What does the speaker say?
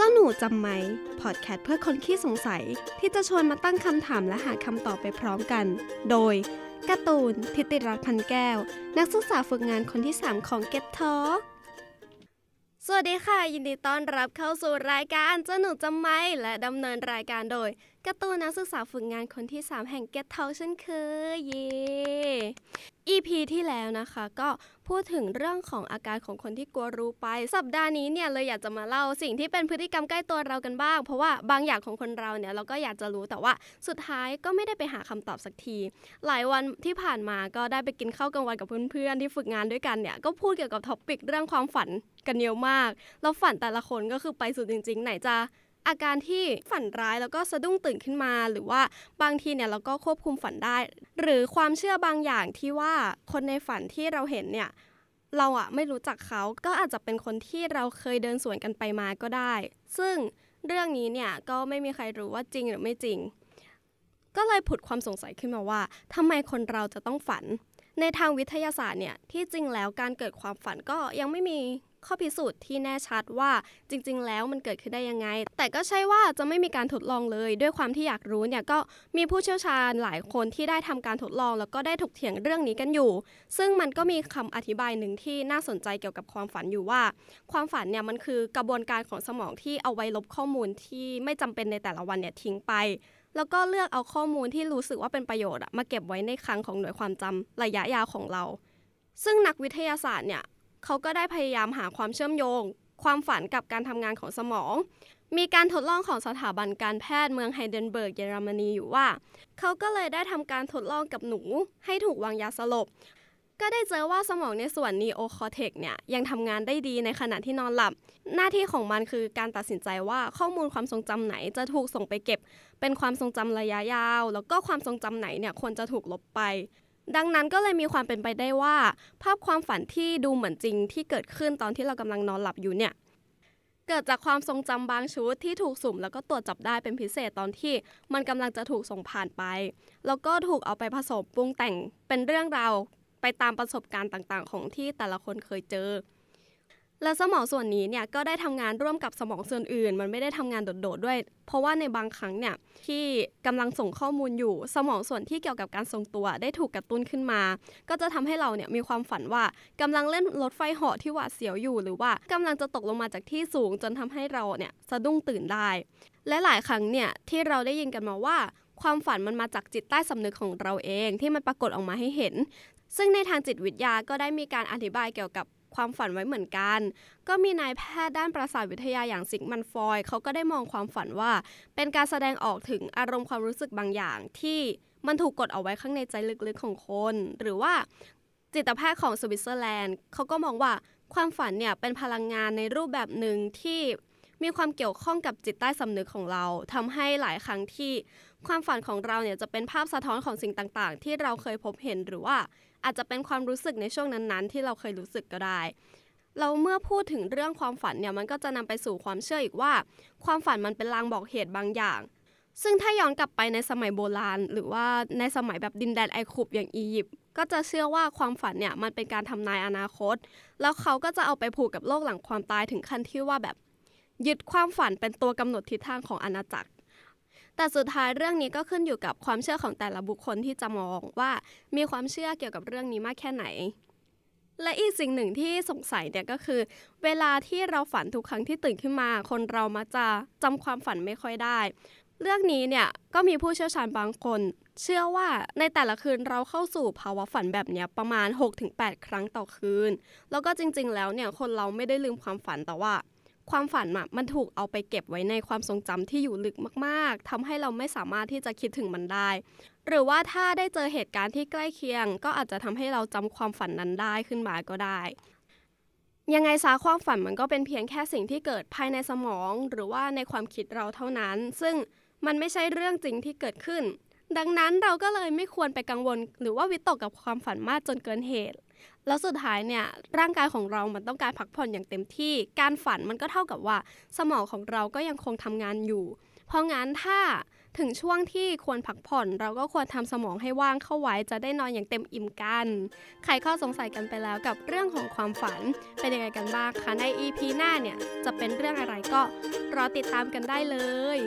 เจ้าหนูจำไหมพอดแคสต์เพื่อคนขี้สงสัยที่จะชวนมาตั้งคำถามและหาคำตอบไปพร้อมกัน โดยการ์ตูนทิติรัตน์พันแก้ว นักศึกษาฝึกงานคนที่ 3 ของ Get Talk สวัสดีค่ะ ยินดีต้อนรับเข้าสู่รายการเจ้าหนูจำไหมและดำเนินรายการโดยกร์ตูนนักศึกษาฝึกงานคนที่ 3 แห่ง Get t a l เช่นเคยเย่ EP ที่แล้วนะคะก็พูดถึงเรื่องของอาการของคนที่กลัวรู้ไป สัปดาห์นี้เนี่ยเลยอยากจะมาเล่าสิ่งที่เป็นพฤติกรรมใกล้ตัวเรากันบ้าง เพราะว่าบางอย่างของคนเราเนี่ยเราก็อยากจะรู้แต่ว่าสุดท้ายก็ไม่ได้ไปหาคำตอบสักที หลายวันที่ผ่านมาก็ได้ไปกินข้าวกลางวันกับเพื่อนๆที่ฝึกงานด้วยกันเนี่ยก็พูดเกี่ยวกับท็อปิกเรื่องความฝันกันเยอะมากแล้วฝันแต่ละคนก็คือไปสุดจริง ๆ ไหนจะ อาการที่ฝันร้ายแล้วก็สะดุ้งตื่นขึ้นมา หรือว่าบางทีเนี่ยเราก็ควบคุมฝันได้ หรือความเชื่อบางอย่างที่ว่าคนในฝันที่เราเห็นเนี่ยเราอะไม่รู้จักเขาก็อาจจะเป็นคนที่เราเคยเดินสวนกันไปมาก็ได้ ซึ่งเรื่องนี้เนี่ยก็ไม่มีใครรู้ว่าจริงหรือไม่จริง ก็เลยผุดความสงสัยขึ้นมาว่าทำไมคนเราจะต้องฝัน ในทางวิทยาศาสตร์เนี่ยที่จริงแล้วการเกิดความฝันก็ยังไม่มี ข้อพิสูจน์ที่แน่ชัดว่าจริง ๆ แล้วมันเกิดขึ้นได้ยังไง แต่ก็ใช่ว่าจะไม่มีการทดลองเลย ด้วยความที่อยากรู้เนี่ยก็มีผู้เชี่ยวชาญหลายคนที่ได้ทำการทดลอง แล้วก็ได้ถกเถียงเรื่องนี้กันอยู่ ซึ่งมันก็มีคำอธิบายหนึ่งที่น่าสนใจเกี่ยวกับความฝันอยู่ว่า ความฝันเนี่ยมันคือกระบวนการของสมองที่เอาไว้ลบข้อมูลที่ไม่จำเป็นในแต่ละวันเนี่ยทิ้งไปแล้วก็เลือกเอาข้อมูลที่รู้สึกว่าเป็นประโยชน์อะมาเก็บไว้ในคลังของหน่วยความจำระยะยาวของเรา ซึ่งนักวิทยาศาสตร์เนี่ย เขาก็ได้พยายามหาความเชื่อมโยง ความฝันกับการทำงานของสมอง มีการทดลองของสถาบันการแพทย์เมืองไฮเดนเบิร์กเยอรมนีอยู่ว่า เขาก็เลยได้ทำการทดลองกับหนู ให้ถูกวางยาสลบ ก็ได้เจอว่าสมองในส่วน neocortex เนี่ยยังทำงานได้ดีในขณะที่นอนหลับ หน้าที่ของมันคือการตัดสินใจว่าข้อมูลความทรงจำไหนจะถูกส่งไปเก็บ เป็นความทรงจำระยะยาว แล้วก็ความทรงจำไหนเนี่ยควรจะถูกลบไป ดังนั้นก็เลยมีความเป็นไปได้ว่า ภาพความฝันที่ดูเหมือนจริงที่เกิดขึ้นตอนที่เรากำลังนอนหลับอยู่เนี่ยเกิดจากความทรงจำบางชุดที่ถูกสุ่ม แล้วก็ตรวจจับได้เป็นพิเศษตอนที่มันกำลังจะถูกส่งผ่านไป แล้วก็ถูกเอาไปผสมปรุงแต่งเป็นเรื่องราวไปตามประสบการณ์ต่างๆ ของที่แต่ละคนเคยเจอ และสมองส่วนนี้เนี่ยก็ได้ทำงานร่วมกับสมองส่วนอื่น มันไม่ได้ทำงานโดดๆด้วย เพราะว่าในบางครั้งเนี่ยที่กำลังส่งข้อมูลอยู่ สมองส่วนที่เกี่ยวกับการทรงตัว ได้ถูกกระตุ้นขึ้นมา ก็จะทำให้เราเนี่ยมีความฝันว่ากำลังเล่นรถไฟเหาะที่หวาดเสียวอยู่ หรือว่ากำลังจะตกลงมาจากที่สูง จนทำให้เราเนี่ยสะดุ้งตื่นได้ และหลายครั้งเนี่ยที่เราได้ยินกันมาว่า ความฝันมันมาจากจิตใต้สำนึกของเราเอง ที่มันปรากฏออกมาให้เห็นซึ่งในทางจิตวิทยาก็ได้มีการอธิบายเกี่ยวกับ ความฝันไว้เหมือนกัน ก็มีนายแพทย์ด้านประสาทวิทยาอย่างซิกมันฟอยเขาก็ได้มองความฝันว่า เป็นการแสดงออกถึงอารมณ์ความรู้สึกบางอย่างที่มันถูกกดเอาไว้ข้างในใจลึกๆของคน หรือว่าจิตแพทย์ของสวิตเซอร์แลนด์เขาก็มองว่าความฝันเนี่ยเป็นพลังงานในรูปแบบหนึ่งที่มีความเกี่ยวข้องกับจิตใต้สำนึกของเราทำให้หลายครั้งที่ ความฝันของเราเนี่ยจะเป็นภาพสะท้อนของสิ่งต่างๆ ที่เราเคยพบเห็นหรือว่า อาจจะเป็นความรู้สึกในช่วงนั้นๆ ที่เราเคยรู้สึกก็ได้เราเมื่อพูดถึงเรื่องความฝันเนี่ยมันก็จะนำไปสู่ความเชื่ออีกว่า ความฝันมันเป็นลางบอกเหตุบางอย่าง ซึ่งถ้าย้อนกลับไปในสมัยโบราณ หรือว่าในสมัยแบบดินแดนไอคุปอย่างอียิปต์ก็จะเชื่อว่าความฝันเนี่ยมันเป็นการทำนายอนาคต แล้วเขาก็จะเอาไปผูกกับโลกหลังความตายถึงขั้นที่ว่าแบบ ยึดความฝันเป็นตัวกำหนดทิศทางของอาณาจักร แต่สุดท้ายเรื่องนี้ก็ขึ้นอยู่กับความเชื่อของแต่ละบุคคลที่จะมองว่ามีความเชื่อเกี่ยวกับเรื่องนี้มากแค่ไหน และอีกสิ่งหนึ่งที่สงสัยเนี่ยก็คือ เวลาที่เราฝันทุกครั้งที่ตื่นขึ้นมา คนเรามักจะจำความฝันไม่ค่อยได้ เรื่องนี้เนี่ยก็มีผู้เชี่ยวชาญบางคน เชื่อว่าในแต่ละคืนเราเข้าสู่ภาวะฝันแบบนี้ประมาณ 6-8 ครั้งต่อคืน แล้วก็จริง ๆ แล้วเนี่ยคนเราไม่ได้ลืมความฝันแต่ว่า ความฝันมันถูกเอาไปเก็บไว้ในความทรงจำที่อยู่ลึกมาก ๆทำให้เราไม่สามารถที่จะคิดถึงมันได้ หรือว่าถ้าได้เจอเหตุการณ์ที่ใกล้เคียง ก็อาจจะทำให้เราจำความฝันนั้นได้ขึ้นมาก็ได้ ยังไงซาความฝันมันก็เป็นเพียงแค่สิ่งที่เกิดภายในสมอง หรือว่าในความคิดเราเท่านั้น ซึ่งมันไม่ใช่เรื่องจริงที่เกิดขึ้น ดังนั้นเราก็เลยไม่ควรไปกังวล หรือว่าวิตกกับความฝันมากจนเกินเหตุ แล้วสุดท้ายเนี่ยร่างกายของเรามันต้องการพักผ่อนอย่างเต็มที่ การฝันมันก็เท่ากับว่า สมองของเราก็ยังคงทำงานอยู่ เพราะงั้นถ้าถึงช่วงที่ควรพักผ่อน เราก็ควรทำสมองให้ว่างเข้าไว้จะได้นอนอย่างเต็มอิ่มกันไขข้อสงสัยกันไปแล้วกับเรื่องของความฝันเป็นยังไงกันบ้างคะใน EP หน้าเนี่ยจะเป็นเรื่องอะไรก็รอติดตามกันได้เลย